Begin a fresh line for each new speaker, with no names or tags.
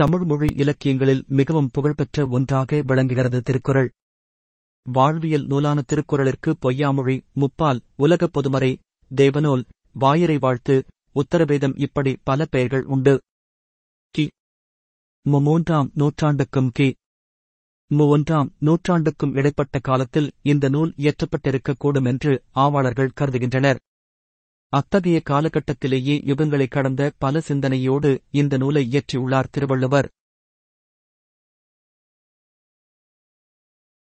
தமிழ் மொழி இலக்கியங்களில் மிகவும் புகழ்பெற்ற ஒன்றாக விளங்குகிறது திருக்குறள். வாழ்வியல் நூலான திருக்குறளிற்கு பொய்யாமொழி முப்பால் உலகப் பொதுமறை தேவநூல் வாயிறை வாழ்த்து உத்தரவேதம் இப்படி பல பெயர்கள் உண்டு. கி. மு மூன்றாம் நூற்றாண்டுக்கும் கி. மு ஒன்றாம் நூற்றாண்டுக்கும் இடைப்பட்ட காலத்தில் இந்த நூல் இயற்றப்பட்டிருக்கக்கூடும் என்று ஆவாளர்கள் கருதுகின்றனர். அத்தகைய காலகட்டத்திலேயே யுகங்களை கடந்த பல சிந்தனையோடு இந்த நூலை இயற்றியுள்ளார் திருவள்ளுவர்.